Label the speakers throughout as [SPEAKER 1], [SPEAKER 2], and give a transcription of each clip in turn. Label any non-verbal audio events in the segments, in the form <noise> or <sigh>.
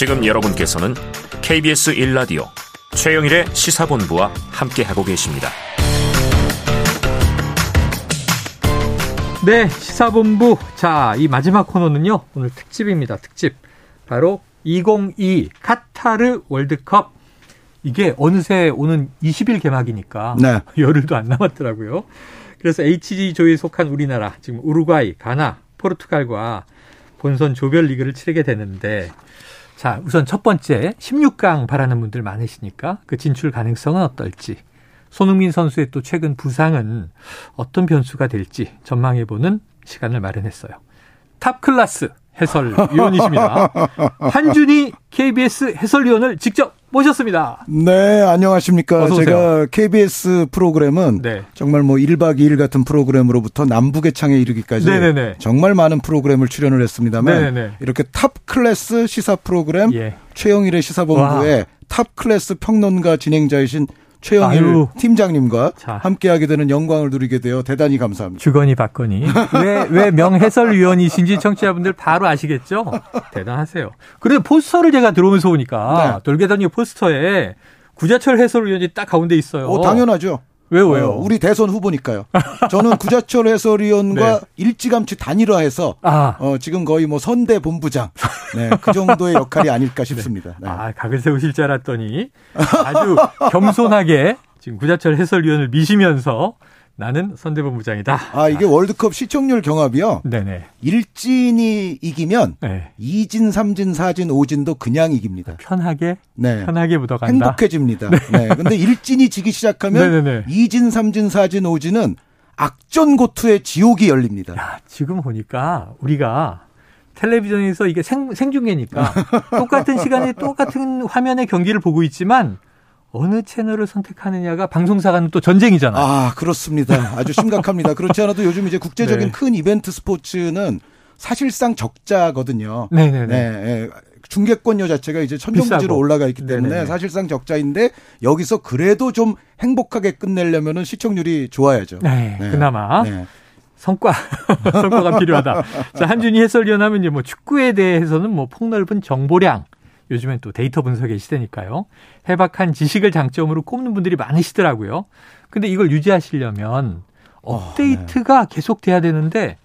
[SPEAKER 1] 지금 여러분께서는 KBS 1라디오 최영일의 시사본부와 함께하고 계십니다.
[SPEAKER 2] 네, 시사본부. 자, 이 마지막 코너는요. 오늘 특집입니다. 특집. 바로 2022 카타르 월드컵. 이게 어느새 오는 20일 개막이니까
[SPEAKER 3] 네. <laughs>
[SPEAKER 2] 열흘도 안 남았더라고요. 그래서 HG조에 속한 우리나라 지금 우루과이, 가나, 포르투갈과 본선 조별 리그를 치르게 되는데 자, 우선 첫 번째 16강 바라는 분들 많으시니까 그 진출 가능성은 어떨지 손흥민 선수의 또 최근 부상은 어떤 변수가 될지 전망해보는 시간을 마련했어요. top class 해설위원이십니다. <laughs> 한준희 KBS 해설위원을 직접 모셨습니다.
[SPEAKER 3] 네, 안녕하십니까. 제가 KBS 프로그램은
[SPEAKER 2] 네.
[SPEAKER 3] 정말 뭐 1박 2일 같은 프로그램으로부터 남북의 창에 이르기까지
[SPEAKER 2] 네네네.
[SPEAKER 3] 정말 많은 프로그램을 출연을 했습니다만
[SPEAKER 2] 네네네.
[SPEAKER 3] 이렇게 top class 시사 프로그램
[SPEAKER 2] 예.
[SPEAKER 3] 최영일의 시사본부의 top class 평론가 진행자이신 최영일
[SPEAKER 2] 아유.
[SPEAKER 3] 팀장님과
[SPEAKER 2] 자.
[SPEAKER 3] 함께하게 되는 영광을 누리게 되어 대단히 감사합니다.
[SPEAKER 2] 주거니 받거니. 왜, 왜 명해설위원이신지 청취자분들 바로 아시겠죠? 대단하세요. 그런데 포스터를 제가 들어오면서 보니까
[SPEAKER 3] 네.
[SPEAKER 2] 돌계단역 포스터에 구자철 해설위원이 딱 가운데 있어요.
[SPEAKER 3] 어, 당연하죠.
[SPEAKER 2] 왜요, 왜요?
[SPEAKER 3] 어, 우리 대선 후보니까요. 저는 구자철 해설위원과 <laughs>
[SPEAKER 2] 네.
[SPEAKER 3] 일찌감치 단일화해서
[SPEAKER 2] 아.
[SPEAKER 3] 어, 지금 거의 뭐 선대 본부장 네, 그 정도의 역할이 아닐까 싶습니다. <laughs> 네.
[SPEAKER 2] 아, 각을 세우실 줄 알았더니 아주 겸손하게 지금 구자철 해설위원을 미시면서 나는 선대본부장이다.
[SPEAKER 3] 아, 이게 월드컵 시청률 경합이요.
[SPEAKER 2] 네네.
[SPEAKER 3] 일진이 이기면
[SPEAKER 2] 네.
[SPEAKER 3] 이진, 삼진, 사진, 오진도 그냥 이깁니다.
[SPEAKER 2] 편하게,
[SPEAKER 3] 네.
[SPEAKER 2] 편하게 묻어간다.
[SPEAKER 3] 행복해집니다. 네. 근데 일진이 지기 시작하면
[SPEAKER 2] 네네네.
[SPEAKER 3] 이진, 삼진, 사진, 오진은 악전고투의 지옥이 열립니다.
[SPEAKER 2] 야, 지금 보니까 우리가 텔레비전에서 이게 생, 생중계니까 <laughs> 똑같은 시간에 똑같은 화면의 경기를 보고 있지만 어느 채널을 선택하느냐가 방송사 간은 또 전쟁이잖아요.
[SPEAKER 3] 아, 그렇습니다. 아주 심각합니다. 그렇지 않아도 요즘 이제 국제적인
[SPEAKER 2] 네.
[SPEAKER 3] 큰 이벤트 스포츠는 사실상 적자거든요.
[SPEAKER 2] 네네네.
[SPEAKER 3] 네, 예. 중계권료 자체가 이제 천정부지로. 올라가 있기 때문에
[SPEAKER 2] 네네네.
[SPEAKER 3] 사실상 적자인데 여기서 그래도 좀 행복하게 끝내려면은 시청률이 좋아야죠.
[SPEAKER 2] 네,
[SPEAKER 3] 네.
[SPEAKER 2] 그나마
[SPEAKER 3] 네.
[SPEAKER 2] 성과 <laughs> 성과가 필요하다. 자 한준희 해설위원 하면 이제 뭐 축구에 대해서는 뭐 폭넓은 정보량 요즘엔 또 데이터 분석의 시대니까요. 해박한 지식을 장점으로 꼽는 분들이 많으시더라고요. 근데 이걸 유지하시려면 업데이트가 계속돼야 되는데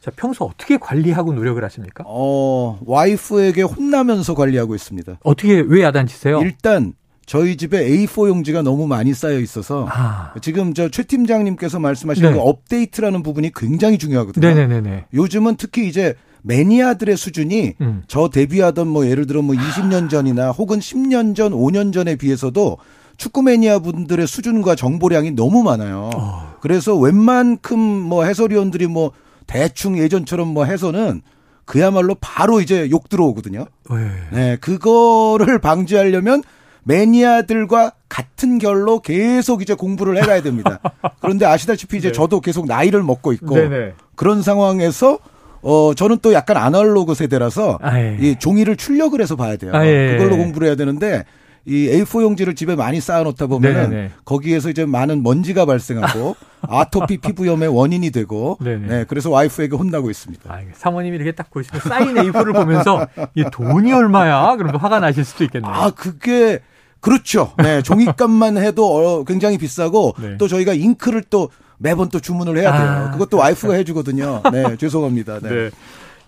[SPEAKER 2] 자 평소 어떻게 관리하고 노력을 하십니까?
[SPEAKER 3] 어, 와이프에게 혼나면서 관리하고 있습니다.
[SPEAKER 2] 어떻게 왜 야단치세요?
[SPEAKER 3] 일단 저희 집에 A4 용지가 너무 많이 쌓여 있어서
[SPEAKER 2] 아,
[SPEAKER 3] 지금 저 최 팀장님께서 말씀하신
[SPEAKER 2] 네.
[SPEAKER 3] 그 업데이트라는 부분이 굉장히 중요하거든요.
[SPEAKER 2] 네네네네.
[SPEAKER 3] 요즘은 특히 이제 매니아들의 수준이
[SPEAKER 2] 음.
[SPEAKER 3] 저 데뷔하던 뭐 예를 들어 뭐 20년 전이나 혹은 10년 전, 5년 전에 비해서도 축구 매니아 분들의 수준과 정보량이 너무 많아요.
[SPEAKER 2] 어.
[SPEAKER 3] 그래서 웬만큼 뭐 해설위원들이 뭐 대충 예전처럼 뭐 해서는 그야말로 바로 이제 욕 들어오거든요.
[SPEAKER 2] 네.
[SPEAKER 3] 네, 그거를 방지하려면 매니아들과 같은 결로 계속 이제 공부를 해가야 됩니다. <laughs> 그런데 아시다시피 이제
[SPEAKER 2] 네.
[SPEAKER 3] 저도 계속 나이를 먹고 있고
[SPEAKER 2] 네네.
[SPEAKER 3] 그런 상황에서 어 저는 또 약간 아날로그 세대라서
[SPEAKER 2] 아, 예.
[SPEAKER 3] 이 종이를 출력을 해서 봐야 돼요.
[SPEAKER 2] 아, 예.
[SPEAKER 3] 그걸로 공부를 해야 되는데 이 A4 용지를 집에 많이 쌓아놓다 보면은
[SPEAKER 2] 네네네.
[SPEAKER 3] 거기에서 이제 많은 먼지가 발생하고 <laughs> 아토피 피부염의 원인이 되고
[SPEAKER 2] 네네.
[SPEAKER 3] 네 그래서 와이프에게 혼나고 있습니다.
[SPEAKER 2] 아, 사모님이 이렇게 딱 보시면 사인 A4를 보면서 이 돈이 얼마야? 그러면 화가 나실 수도 있겠네요.
[SPEAKER 3] 아, 그게 그렇죠. 네, 종이값만 해도 어, 굉장히 비싸고
[SPEAKER 2] 네.
[SPEAKER 3] 또 저희가 잉크를 또 매번 또 주문을 해야 돼요.
[SPEAKER 2] 아,
[SPEAKER 3] 그것도 와이프가 해주거든요. 네, <laughs> 죄송합니다. 네.
[SPEAKER 2] 네.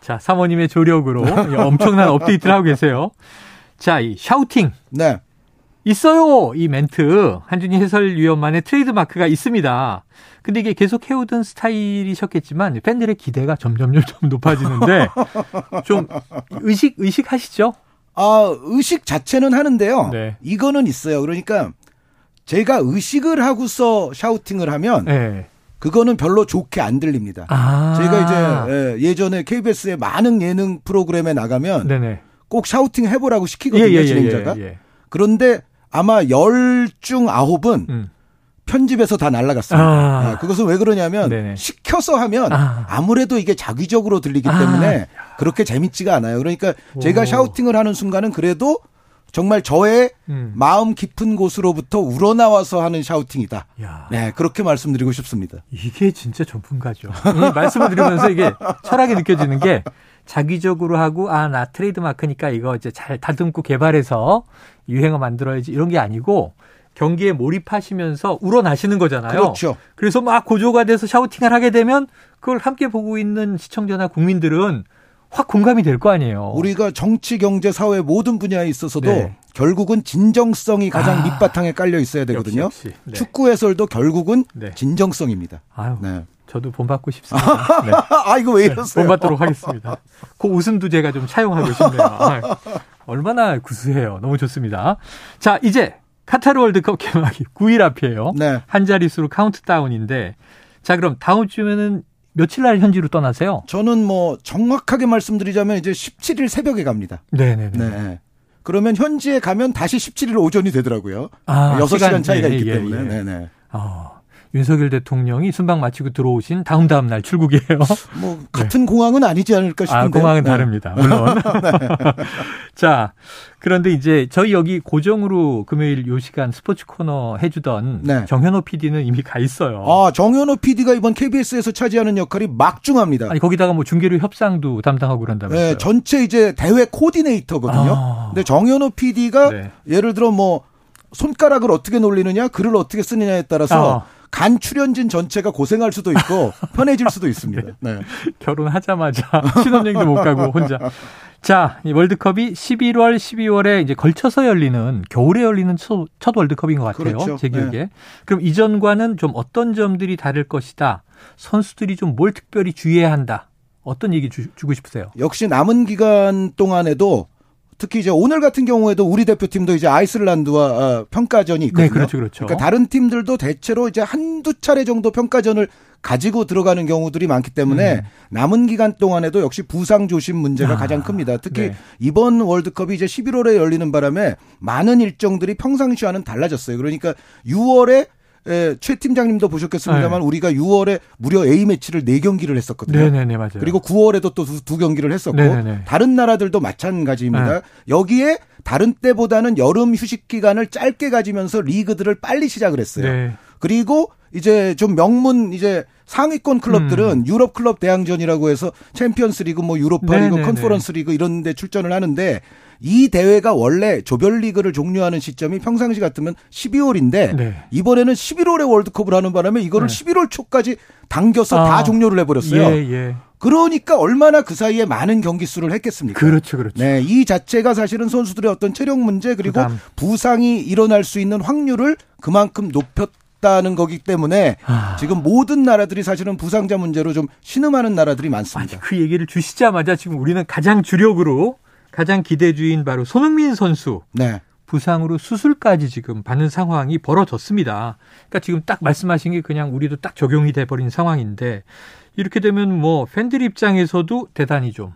[SPEAKER 2] 자, 사모님의 조력으로 이 엄청난 업데이트를 하고 계세요. 자, 이 shouting
[SPEAKER 3] 네.
[SPEAKER 2] 있어요. 이 멘트 한준희 해설위원만의 트레이드 마크가 있습니다. 근데 이게 계속 해오던 스타일이셨겠지만 팬들의 기대가 점점 점점 높아지는데 좀 의식 의식하시죠?
[SPEAKER 3] 아, 의식 자체는 하는데요.
[SPEAKER 2] 네.
[SPEAKER 3] 이거는 있어요. 그러니까 제가 의식을 하고서 샤우팅을 하면
[SPEAKER 2] 네.
[SPEAKER 3] 그거는 별로 좋게 안 들립니다.
[SPEAKER 2] 아.
[SPEAKER 3] 제가 이제 예, 예전에 KBS의 많은 예능 프로그램에 나가면
[SPEAKER 2] 네네.
[SPEAKER 3] 꼭 샤우팅 해보라고 시키거든요, 진행자가.
[SPEAKER 2] 예, 예.
[SPEAKER 3] 그런데 아마 열 중 아홉은
[SPEAKER 2] 음.
[SPEAKER 3] 편집에서 다 날라갔습니다.
[SPEAKER 2] 아.
[SPEAKER 3] 아, 그것은 왜 그러냐면
[SPEAKER 2] 네네.
[SPEAKER 3] 시켜서 하면
[SPEAKER 2] 아.
[SPEAKER 3] 아무래도 이게 자기적으로 들리기
[SPEAKER 2] 아.
[SPEAKER 3] 때문에 그렇게 재밌지가 않아요. 그러니까 제가
[SPEAKER 2] 오.
[SPEAKER 3] 샤우팅을 하는 순간은 그래도 정말 저의
[SPEAKER 2] 음.
[SPEAKER 3] 마음 깊은 곳으로부터 우러나와서 하는 샤우팅이다.
[SPEAKER 2] 야.
[SPEAKER 3] 네, 그렇게 말씀드리고 싶습니다.
[SPEAKER 2] 이게 진짜 전문가죠. 이 말씀을 드리면서 이게 철학이 느껴지는 게 자기적으로 하고 아 나 트레이드 마크니까 이거 이제 잘 다듬고 개발해서 유행어 만들어야지 이런 게 아니고 경기에 몰입하시면서 우러나시는 거잖아요.
[SPEAKER 3] 그렇죠.
[SPEAKER 2] 그래서 막 고조가 돼서 샤우팅을 하게 되면 그걸 함께 보고 있는 시청자나 국민들은 확 공감이 될 거 아니에요.
[SPEAKER 3] 우리가 정치, 경제, 사회 모든 분야에 있어서도
[SPEAKER 2] 네.
[SPEAKER 3] 결국은 진정성이 가장
[SPEAKER 2] 아.
[SPEAKER 3] 밑바탕에 깔려 있어야 되거든요.
[SPEAKER 2] 역시, 역시. 네.
[SPEAKER 3] 축구 해설도 결국은
[SPEAKER 2] 네.
[SPEAKER 3] 진정성입니다.
[SPEAKER 2] 아유,
[SPEAKER 3] 네.
[SPEAKER 2] 저도 본받고 싶습니다. 네. <laughs>
[SPEAKER 3] 아, 이거 왜 이러세요?
[SPEAKER 2] 본받도록 하겠습니다. 그 웃음도 제가 좀 차용하고 싶네요. 아유, 얼마나 구수해요. 너무 좋습니다. 자, 이제 카타르 월드컵 개막이 9일 앞이에요.
[SPEAKER 3] 네.
[SPEAKER 2] 한 자릿수로 카운트다운인데 자, 그럼 다음 주면은 며칠 날 현지로 떠나세요?
[SPEAKER 3] 저는 뭐 정확하게 말씀드리자면 이제 17일 새벽에 갑니다.
[SPEAKER 2] 네네네.
[SPEAKER 3] 네. 그러면 현지에 가면 다시 17일 오전이 되더라고요.
[SPEAKER 2] 아,
[SPEAKER 3] 6시간
[SPEAKER 2] 시간,
[SPEAKER 3] 차이가
[SPEAKER 2] 예,
[SPEAKER 3] 있기
[SPEAKER 2] 예,
[SPEAKER 3] 때문에.
[SPEAKER 2] 예.
[SPEAKER 3] 네네.
[SPEAKER 2] 어, 윤석열 대통령이 순방 마치고 들어오신 다음 다음 날 출국이에요. <laughs>
[SPEAKER 3] 뭐 같은 공항은 아니지 않을까
[SPEAKER 2] 네. 아,
[SPEAKER 3] 싶은데.
[SPEAKER 2] 공항은
[SPEAKER 3] 네.
[SPEAKER 2] 다릅니다. <laughs> 물론. <laughs> 자, 그런데 이제 저희 여기 고정으로 금요일 요 시간 스포츠 코너 해주던
[SPEAKER 3] 네.
[SPEAKER 2] 정현호 PD는 이미 가 있어요.
[SPEAKER 3] 아, 정현호 PD가 이번 KBS에서 차지하는 역할이 막중합니다.
[SPEAKER 2] 아니 거기다가 뭐 중계료 협상도 담당하고 그런다면서요.
[SPEAKER 3] 네, 전체 이제 대회 코디네이터거든요.
[SPEAKER 2] 아.
[SPEAKER 3] 근데 정현호 PD가
[SPEAKER 2] 네.
[SPEAKER 3] 예를 들어 뭐 손가락을 어떻게 놀리느냐, 글을 어떻게 쓰느냐에 따라서
[SPEAKER 2] 아.
[SPEAKER 3] 간 출연진 전체가 고생할 수도 있고 <laughs> 편해질 수도 있습니다. 네.
[SPEAKER 2] 결혼하자마자 <laughs> 신혼여행도 못 가고 혼자. 자, 이 월드컵이 11월, 12월에 이제 걸쳐서 열리는 겨울에 열리는 첫, 첫 월드컵인 것 같아요.
[SPEAKER 3] 그렇죠.
[SPEAKER 2] 제 기억에. 그럼 이전과는 좀 어떤 점들이 다를 것이다. 선수들이 좀 뭘 특별히 주의해야 한다. 어떤 얘기 주, 주고 싶으세요?
[SPEAKER 3] 역시 남은 기간 동안에도 특히 이제 오늘 같은 경우에도 우리 대표팀도 이제 아이슬란드와 어, 평가전이 있거든요.
[SPEAKER 2] 네, 그렇죠, 그렇죠.
[SPEAKER 3] 러니까 다른 팀들도 대체로 이제 한두 차례 정도 평가전을 가지고 들어가는 경우들이 많기 때문에
[SPEAKER 2] 음.
[SPEAKER 3] 남은 기간 동안에도 역시 부상 조심 문제가
[SPEAKER 2] 아,
[SPEAKER 3] 가장 큽니다. 특히
[SPEAKER 2] 네.
[SPEAKER 3] 이번 월드컵이 이제 11월에 열리는 바람에 많은 일정들이 평상시와는 달라졌어요. 그러니까 6월에 에, 최 팀장님도 보셨겠습니다만 우리가 6월에 무려 A 매치를 4 경기를 했었거든요.
[SPEAKER 2] 네. 네네네, 맞아요.
[SPEAKER 3] 그리고 9월에도 또두 경기를 했었고
[SPEAKER 2] 네네네.
[SPEAKER 3] 다른 나라들도 마찬가지입니다.
[SPEAKER 2] 네.
[SPEAKER 3] 여기에 다른 때보다는 여름 휴식 기간을 짧게 가지면서 리그들을 빨리 시작을 했어요.
[SPEAKER 2] 네.
[SPEAKER 3] 그리고 이제 좀 명문 이제 상위권 클럽들은
[SPEAKER 2] 음.
[SPEAKER 3] 유럽 클럽 대항전이라고 해서 챔피언스 리그 뭐 유로파 리그
[SPEAKER 2] 네네네.
[SPEAKER 3] 컨퍼런스 리그 이런 데 출전을 하는데 이 대회가 원래 조별 리그를 종료하는 시점이 평상시 같으면 12월인데
[SPEAKER 2] 네.
[SPEAKER 3] 이번에는 11월에 월드컵을 하는 바람에 이거를
[SPEAKER 2] 네.
[SPEAKER 3] 11월 초까지 당겨서
[SPEAKER 2] 아.
[SPEAKER 3] 다 종료를 해버렸어요.
[SPEAKER 2] 예, 예.
[SPEAKER 3] 그러니까 얼마나 그 사이에 많은 경기 수를 했겠습니까?
[SPEAKER 2] 그렇죠, 그렇죠.
[SPEAKER 3] 네, 이 자체가 사실은 선수들의 어떤 체력 문제 그리고
[SPEAKER 2] 부담.
[SPEAKER 3] 부상이 일어날 수 있는 확률을 그만큼 높였 다는 거기 때문에
[SPEAKER 2] 아.
[SPEAKER 3] 지금 모든 나라들이 사실은 부상자 문제로 좀 신음하는 나라들이
[SPEAKER 2] 아니,
[SPEAKER 3] 많습니다.
[SPEAKER 2] 그 얘기를 주시자마자 지금 우리는 가장 주력으로 가장 기대주인 바로 손흥민 선수
[SPEAKER 3] 네.
[SPEAKER 2] 부상으로 수술까지 지금 받는 상황이 벌어졌습니다. 그러니까 지금 딱 말씀하신 게 그냥 우리도 딱 적용이 돼버린 상황인데 이렇게 되면 뭐 팬들 입장에서도 대단히 좀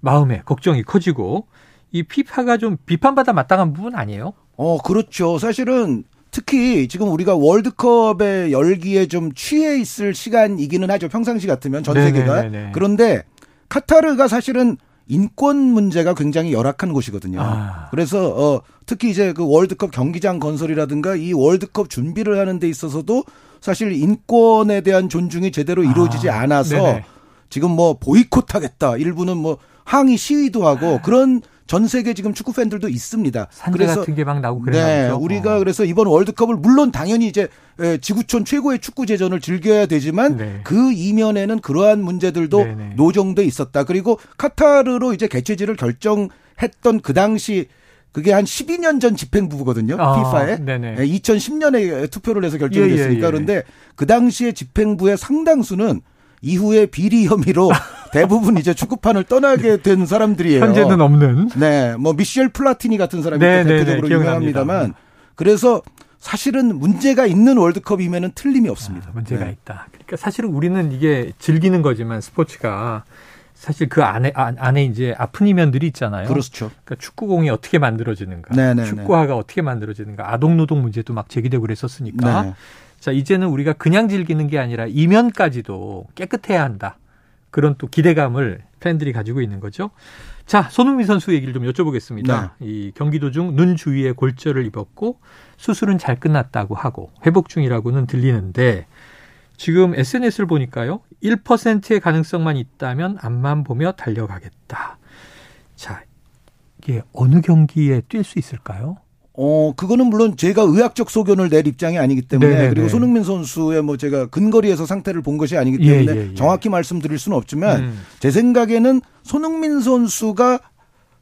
[SPEAKER 2] 마음에 걱정이 커지고 이 피파가 좀 비판받아 마땅한 부분 아니에요?
[SPEAKER 3] 어, 그렇죠. 사실은 특히 지금 우리가 월드컵의 열기에 좀 취해 있을 시간이기는 하죠. 평상시 같으면 전 세계가.
[SPEAKER 2] 네네네네.
[SPEAKER 3] 그런데 카타르가 사실은 인권 문제가 굉장히 열악한 곳이거든요.
[SPEAKER 2] 아.
[SPEAKER 3] 그래서 어 특히 이제 그 월드컵 경기장 건설이라든가 이 월드컵 준비를 하는 데 있어서도 사실 인권에 대한 존중이 제대로 이루어지지
[SPEAKER 2] 아,
[SPEAKER 3] 않아서
[SPEAKER 2] 네네.
[SPEAKER 3] 지금 뭐 보이콧하겠다. 일부는 뭐 항의 시위도 하고 그런 전 세계 지금 축구 팬들도 있습니다.
[SPEAKER 2] 산재 같은 게 막 나오고 그래요.
[SPEAKER 3] 네, 우리가 그래서 이번 월드컵을 물론 당연히 이제 에, 지구촌 최고의 축구 제전을 즐겨야 되지만
[SPEAKER 2] 네.
[SPEAKER 3] 그 이면에는 그러한 문제들도
[SPEAKER 2] 네네.
[SPEAKER 3] 노정돼 있었다. 그리고 카타르로 이제 개최지를 결정했던 그 당시 그게 한 12년 전 집행부거든요.
[SPEAKER 2] 아,
[SPEAKER 3] 피파에.
[SPEAKER 2] 네네.
[SPEAKER 3] 2010년에 투표를 해서 결정이
[SPEAKER 2] 예, 예,
[SPEAKER 3] 됐으니까
[SPEAKER 2] 예.
[SPEAKER 3] 그런데 그 당시에 집행부의 상당수는 이후에 비리 혐의로 <laughs> 대부분 이제 축구판을 떠나게 된 사람들이에요.
[SPEAKER 2] 현재는 없는
[SPEAKER 3] 네, 뭐 미셸 플라티니 같은 사람이
[SPEAKER 2] 네,
[SPEAKER 3] 또
[SPEAKER 2] 네,
[SPEAKER 3] 대표적으로
[SPEAKER 2] 네.
[SPEAKER 3] 유명합니다만 그래서 사실은 문제가 있는 월드컵이면은 틀림이 없습니다.
[SPEAKER 2] 아, 문제가
[SPEAKER 3] 네.
[SPEAKER 2] 있다. 그러니까 사실은 우리는 이게 즐기는 거지만 스포츠가 사실 그 안에 안- 안에 이제 아픈 이면들이 있잖아요.
[SPEAKER 3] 그렇죠.
[SPEAKER 2] 그러니까 축구공이 어떻게 만들어지는가,
[SPEAKER 3] 네네네.
[SPEAKER 2] 축구화가 어떻게 만들어지는가, 아동 노동 문제도 막 제기되고 그랬었으니까.
[SPEAKER 3] 네.
[SPEAKER 2] 자 이제는 우리가 그냥 즐기는 게 아니라 이면까지도 깨끗해야 한다. 그런 또 기대감을 팬들이 가지고 있는 거죠. 자, 손흥민 선수 얘기를 좀 여쭤보겠습니다. 네. 이 경기 도 중 눈 주위에 골절을 입었고 수술은 잘 끝났다고 하고 회복 중이라고는 들리는데 지금 SNS를 보니까요. 1%의 가능성만 있다면 앞만 보며 달려가겠다. 자, 이게 어느 경기에 뛸 수 있을까요?
[SPEAKER 3] 어, 그거는 물론 제가 의학적 소견을 낼 입장이 아니기 때문에 네네 그리고 손흥민 선수의 뭐 제가 근거리에서 상태를 본 것이 아니기 예, 때문에 예, 예, 예. 정확히 말씀드릴 수는 없지만 음. 제 생각에는 손흥민 선수가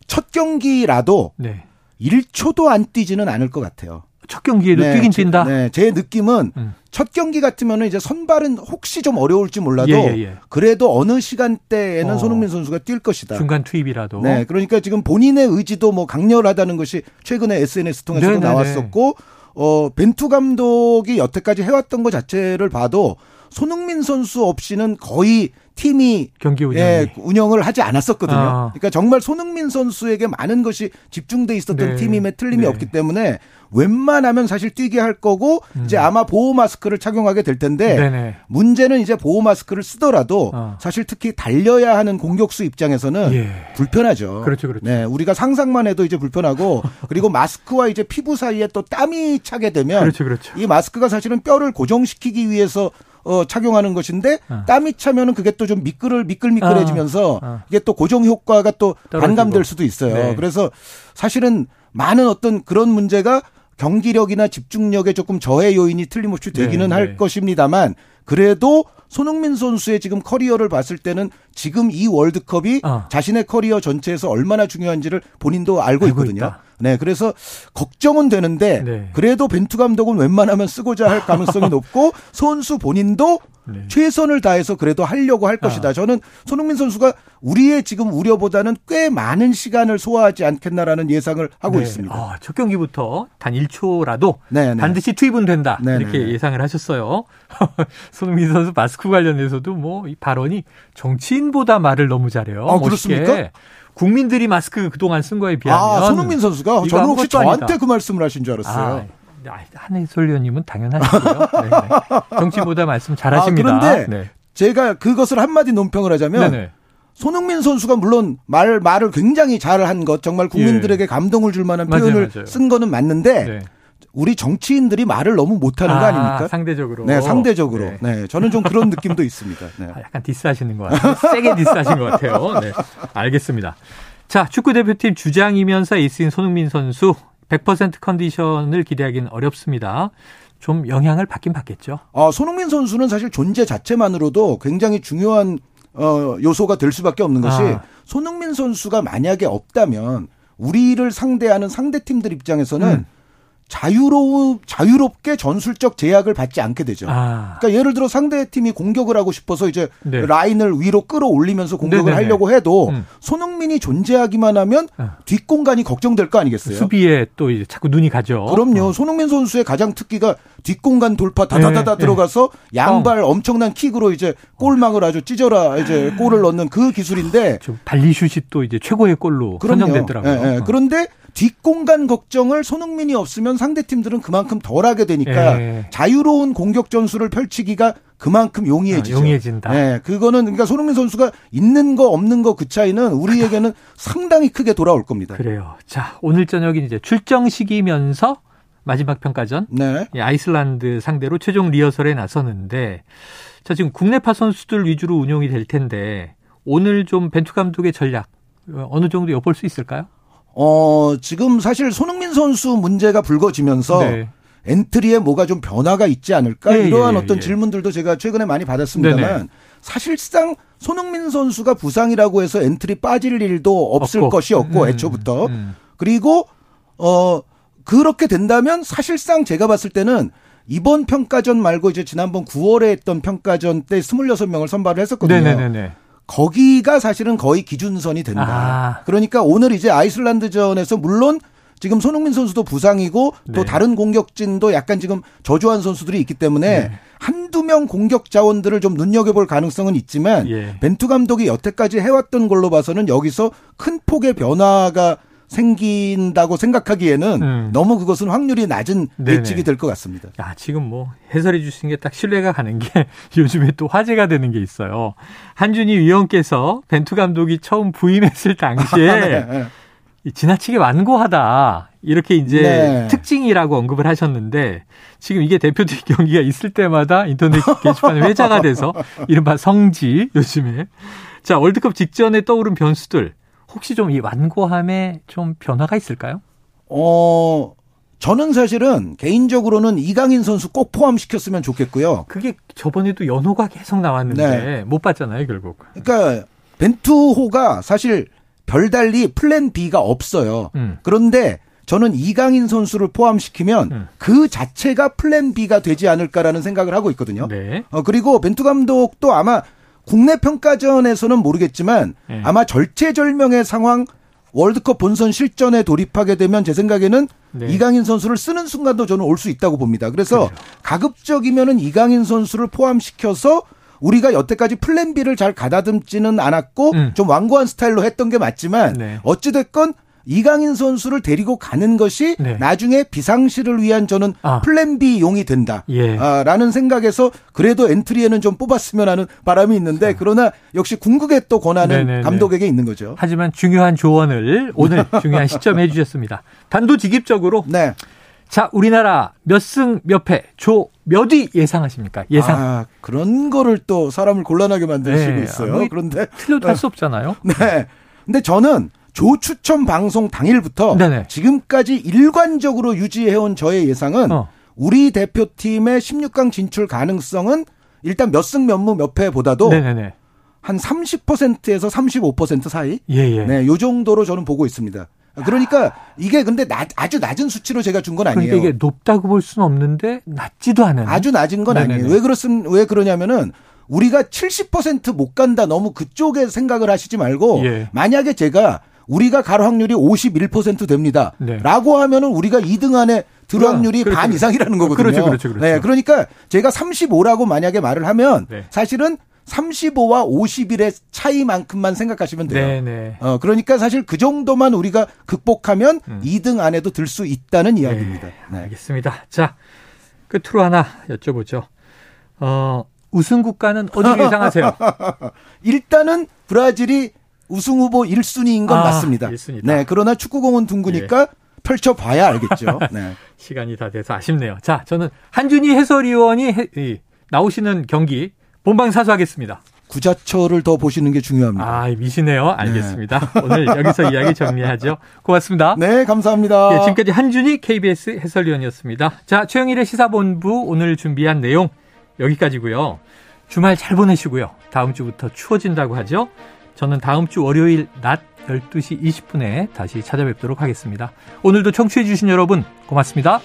[SPEAKER 3] 첫 경기라도 네. 1초도 안 뛰지는 않을 것 같아요.
[SPEAKER 2] 첫 경기에도 네, 뛰긴 뛴다.
[SPEAKER 3] 네, 제 느낌은 음. 첫 경기 같으면은 이제 선발은 혹시 좀 어려울지 몰라도 예, 예, 예. 그래도 어느 시간대에는 어. 손흥민 선수가 뛸 것이다.
[SPEAKER 2] 중간 투입이라도.
[SPEAKER 3] 네, 그러니까 지금 본인의 의지도 뭐 강렬하다는 것이 최근에 SNS 통해서도 네네네. 나왔었고 어 벤투 감독이 여태까지 해왔던 것 자체를 봐도 손흥민 선수 없이는 거의 팀이
[SPEAKER 2] 경기 운영 예,
[SPEAKER 3] 운영을 하지 않았었거든요. 아. 그러니까 정말 손흥민 선수에게 많은 것이 집중돼 있었던 네. 팀임에 틀림이 네. 없기 때문에 웬만하면 사실 뛰게 할 거고 음. 이제 아마 보호 마스크를 착용하게 될 텐데 네네. 문제는 이제 보호 마스크를 쓰더라도 어. 사실 특히 달려야 하는 공격수 입장에서는 예. 불편하죠.
[SPEAKER 2] 그렇죠, 그렇죠.
[SPEAKER 3] 네, 우리가 상상만 해도 이제 불편하고 <laughs> 그리고 마스크와 이제 피부 사이에 또 땀이 차게 되면
[SPEAKER 2] 그렇죠, 그렇죠.
[SPEAKER 3] 이 마스크가 사실은 뼈를 고정시키기 위해서 어, 착용하는 것인데 어. 땀이 차면은 그게 또 좀 미끌을 미끌미끌해지면서 어. 어. 이게 또 고정 효과가 또 떨어지고. 반감될 수도 있어요. 네. 그래서 사실은 많은 어떤 그런 문제가 경기력이나 집중력에 조금 저해 요인이 틀림없이 되기는 네, 할 네. 것입니다만 그래도 손흥민 선수의 지금 커리어를 봤을 때는 지금 이 월드컵이 어. 자신의 커리어 전체에서 얼마나 중요한지를 본인도 알고, 알고 있거든요. 있다. 네, 그래서 걱정은 되는데 네. 그래도 벤투 감독은 웬만하면 쓰고자 할 가능성이 <laughs> 높고 선수 본인도 네. 최선을 다해서 그래도 하려고 할 것이다. 아. 저는 손흥민 선수가 우리의 지금 우려보다는 꽤 많은 시간을 소화하지 않겠나라는 예상을 하고 네. 있습니다.
[SPEAKER 2] 아, 첫 경기부터 단 1초라도 네네. 네. 반드시 투입은 된다. 네네. 이렇게 네. 예상을 하셨어요. <laughs> 손흥민 선수 마스크 관련해서도 뭐 이 발언이 정치인보다 말을 너무 잘해요.
[SPEAKER 3] 아, 그렇습니까?
[SPEAKER 2] 국민들이 마스크 그동안 쓴 거에 비하면
[SPEAKER 3] 아, 손흥민 선수가 저는 혹시 저한테 아니다. 그 말씀을 하신 줄 알았어요.
[SPEAKER 2] 아, 한해솔 의원님은 당연하시고요. 네, 네. 정치보다 말씀 잘하십니다.
[SPEAKER 3] 아, 그런데 네. 제가 그것을 한마디 논평을 하자면 네네. 손흥민 선수가 물론 말 말을 굉장히 잘한 것 정말 국민들에게 예. 감동을 줄 만한 표현을 맞아요, 맞아요. 쓴 거는 맞는데 네. 우리 정치인들이 말을 너무 못하는
[SPEAKER 2] 아,
[SPEAKER 3] 거 아닙니까?
[SPEAKER 2] 상대적으로.
[SPEAKER 3] 네, 상대적으로. 네. 네. 저는 좀 그런 느낌도 있습니다. 네.
[SPEAKER 2] 아, 약간 디스하시는 것 같아요. 세게 디스하신 것 같아요. 네. 알겠습니다. 자, 축구 대표팀 주장이면서 에이스인 손흥민 선수 100% 컨디션을 기대하기는 어렵습니다. 좀 영향을 받긴 받겠죠.
[SPEAKER 3] 아, 손흥민 선수는 사실 존재 자체만으로도 굉장히 중요한 어, 요소가 될 수밖에 없는 것이 아. 손흥민 선수가 만약에 없다면 우리를 상대하는 상대 팀들 입장에서는 음. 자유로우 자유롭게 전술적 제약을 받지 않게 되죠. 아. 그러니까 예를 들어 상대 팀이 공격을 하고 싶어서 이제 네. 라인을 위로 끌어올리면서 공격을 네네네. 하려고 해도 음. 손흥민이 존재하기만 하면 어. 뒷공간이 걱정될 거 아니겠어요?
[SPEAKER 2] 수비에 또 이제 자꾸 눈이 가죠.
[SPEAKER 3] 그럼요. 어. 손흥민 선수의 가장 특기가 뒷공간 돌파 다다다다 네. 들어가서 네. 양발 어. 엄청난 킥으로 이제 골망을 아주 찢어라 이제 골을 넣는 그 기술인데
[SPEAKER 2] 발리슛이 또 이제 최고의 골로 그럼요. 선정됐더라고요. 네, 네.
[SPEAKER 3] 그런데 뒷공간 걱정을 손흥민이 없으면 상대 팀들은 그만큼 덜하게 되니까 예. 자유로운 공격 전술을 펼치기가 그만큼 용이해지죠.
[SPEAKER 2] 아, 용이해진다.
[SPEAKER 3] 네, 그거는 그러니까 손흥민 선수가 있는 거 없는 거 그 차이는 우리에게는 상당히 크게 돌아올 겁니다.
[SPEAKER 2] 그래요. 자, 오늘 저녁이 이제 출정식이면서 마지막 평가전. 네. 아이슬란드 상대로 최종 리허설에 나서는데 자, 지금 국내파 선수들 위주로 운영이 될 텐데 오늘 좀 벤투 감독의 전략 어느 정도 엿볼 수 있을까요?
[SPEAKER 3] 어, 지금 사실 손흥민 선수 문제가 불거지면서 네. 엔트리에 뭐가 좀 변화가 있지 않을까 예, 이러한 예, 어떤 예. 질문들도 제가 최근에 많이 받았습니다만 네네. 사실상 손흥민 선수가 부상이라고 해서 엔트리 빠질 일도 없을 없고. 것이었고 음, 애초부터 음. 그리고 어 그렇게 된다면 사실상 제가 봤을 때는 이번 평가전 말고 이제 지난번 9월에 했던 평가전 때 26명을 선발을 했었거든요. 네네네. 거기가 사실은 거의 기준선이 된다. 아. 그러니까 오늘 이제 아이슬란드전에서 물론 지금 손흥민 선수도 부상이고 네. 또 다른 공격진도 약간 지금 저조한 선수들이 있기 때문에 네. 한두 명 공격 자원들을 좀 눈여겨볼 가능성은 있지만 예. 벤투 감독이 여태까지 해왔던 걸로 봐서는 여기서 큰 폭의 변화가 생긴다고 생각하기에는
[SPEAKER 2] 음.
[SPEAKER 3] 너무 그것은 확률이 낮은. 예측이 될 것 같습니다.
[SPEAKER 2] 야, 지금 뭐 해설해 주신 게 딱 신뢰가 가는 게 <laughs> 요즘에 또 화제가 되는 게 있어요. 한준희 위원께서 벤투 감독이 처음 부임했을 당시에 <laughs>
[SPEAKER 3] 네.
[SPEAKER 2] 이 지나치게 완고하다. 이렇게 이제
[SPEAKER 3] 네.
[SPEAKER 2] 특징이라고 언급을 하셨는데 지금 이게 대표팀 <laughs> 경기가 있을 때마다 인터넷 게시판에 회자가 돼서 이른바 성지 요즘에 자 월드컵 직전에 떠오른 변수들 혹시 좀 이 완고함에 좀 변화가 있을까요?
[SPEAKER 3] 어, 저는 사실은 개인적으로는 이강인 선수 꼭 포함시켰으면 좋겠고요.
[SPEAKER 2] 그게 저번에도 연호가 계속 나왔는데
[SPEAKER 3] 네.
[SPEAKER 2] 못 봤잖아요 결국.
[SPEAKER 3] 그러니까 벤투호가 사실 별달리 플랜 B가 없어요.
[SPEAKER 2] 음.
[SPEAKER 3] 그런데 저는 이강인 선수를 포함시키면
[SPEAKER 2] 음.
[SPEAKER 3] 그 자체가 플랜 B가 되지 않을까라는 생각을 하고 있거든요.
[SPEAKER 2] 네.
[SPEAKER 3] 어, 그리고 벤투 감독도 아마 국내 평가전에서는 모르겠지만
[SPEAKER 2] 네.
[SPEAKER 3] 아마 절체절명의 상황 월드컵 본선 실전에 돌입하게 되면 제 생각에는
[SPEAKER 2] 네.
[SPEAKER 3] 이강인 선수를 쓰는 순간도 저는 올 수 있다고 봅니다. 그래서
[SPEAKER 2] 그래요.
[SPEAKER 3] 가급적이면은 이강인 선수를 포함시켜서 우리가 여태까지 플랜 B를 잘 가다듬지는 않았고
[SPEAKER 2] 음.
[SPEAKER 3] 좀 완고한 스타일로 했던 게 맞지만
[SPEAKER 2] 네.
[SPEAKER 3] 어찌됐건 이강인 선수를 데리고 가는 것이
[SPEAKER 2] 네.
[SPEAKER 3] 나중에 비상시를 위한 저는
[SPEAKER 2] 아.
[SPEAKER 3] 플랜 B 용이 된다.
[SPEAKER 2] 예.
[SPEAKER 3] 아, 라는 생각에서 그래도 엔트리에는 좀 뽑았으면 하는 바람이 있는데 그러나 역시 궁극의 또 권한은
[SPEAKER 2] 아. 네네네.
[SPEAKER 3] 감독에게 있는 거죠.
[SPEAKER 2] 하지만 중요한 조언을 오늘 <laughs> 중요한 시점에 해주셨습니다. 단도직입적으로
[SPEAKER 3] 네.
[SPEAKER 2] 자 우리나라 몇 승 몇 패 조 몇 위 예상하십니까? 예상
[SPEAKER 3] 아, 그런 거를 또 사람을 곤란하게 만드시고
[SPEAKER 2] 네.
[SPEAKER 3] 있어요. 그런데
[SPEAKER 2] 틀려도 할 수 없잖아요.
[SPEAKER 3] 네. 근데 저는 조 추첨 방송 당일부터
[SPEAKER 2] 네네.
[SPEAKER 3] 지금까지 일관적으로 유지해온 저의 예상은
[SPEAKER 2] 어.
[SPEAKER 3] 우리 대표팀의 16강 진출 가능성은 일단 몇 승 몇 무몇 패보다도
[SPEAKER 2] 네네네.
[SPEAKER 3] 한 30%에서 35% 사이
[SPEAKER 2] 예예.
[SPEAKER 3] 네, 요 정도로 저는 보고 있습니다. 그러니까 이게 근데 낮- 아주 낮은 수치로 제가 준 건 아니에요.
[SPEAKER 2] 그러니까 이게 높다고 볼 수는 없는데 낮지도 않은.
[SPEAKER 3] 아주 낮은 건
[SPEAKER 2] 네네네.
[SPEAKER 3] 아니에요. 왜 그렇습 왜 그러냐면은 우리가 70%못 간다 너무 그쪽에 생각을 하시지 말고
[SPEAKER 2] 예.
[SPEAKER 3] 만약에 제가 우리가 갈 확률이 51% 됩니다.
[SPEAKER 2] 네.
[SPEAKER 3] 라고 하면은 우리가 2등 안에 들
[SPEAKER 2] 그럼,
[SPEAKER 3] 확률이
[SPEAKER 2] 그렇죠.
[SPEAKER 3] 반 이상이라는 거거든요.
[SPEAKER 2] 그렇죠, 그렇죠, 그렇죠.
[SPEAKER 3] 네, 그러니까 제가 35라고 만약에 말을 하면
[SPEAKER 2] 네.
[SPEAKER 3] 사실은 35와 51의 차이만큼만 생각하시면 돼요.
[SPEAKER 2] 네네.
[SPEAKER 3] 어, 그러니까 사실 그 정도만 우리가 극복하면
[SPEAKER 2] 음.
[SPEAKER 3] 2등 안에도 들 수 있다는 이야기입니다.
[SPEAKER 2] 네,
[SPEAKER 3] 네.
[SPEAKER 2] 알겠습니다. 자 끝으로 하나 여쭤보죠. 어 우승 국가는 어디를 <laughs> 예상하세요?
[SPEAKER 3] 일단은 브라질이 우승 후보 1순위인 건
[SPEAKER 2] 아,
[SPEAKER 3] 맞습니다.
[SPEAKER 2] 1순위다.
[SPEAKER 3] 네, 그러나 축구공은 둥그니까 펼쳐봐야 알겠죠. <laughs> 네.
[SPEAKER 2] 시간이 다 돼서 아쉽네요. 자, 저는 한준희 해설위원이 해- 이, 나오시는 경기 본방 사수하겠습니다.
[SPEAKER 3] 구자철을 더 보시는 게 중요합니다.
[SPEAKER 2] 아, 미시네요. 알겠습니다. <laughs> 오늘 여기서 이야기 정리하죠. 고맙습니다.
[SPEAKER 3] 네, 감사합니다.
[SPEAKER 2] 예, 지금까지 한준희 KBS 해설위원이었습니다. 자, 최영일의 시사본부 오늘 준비한 내용 여기까지고요. 주말 잘 보내시고요. 다음 주부터 추워진다고 하죠. 저는 다음 주 월요일 낮 12시 20분에 다시 찾아뵙도록 하겠습니다. 오늘도 청취해 주신 여러분 고맙습니다.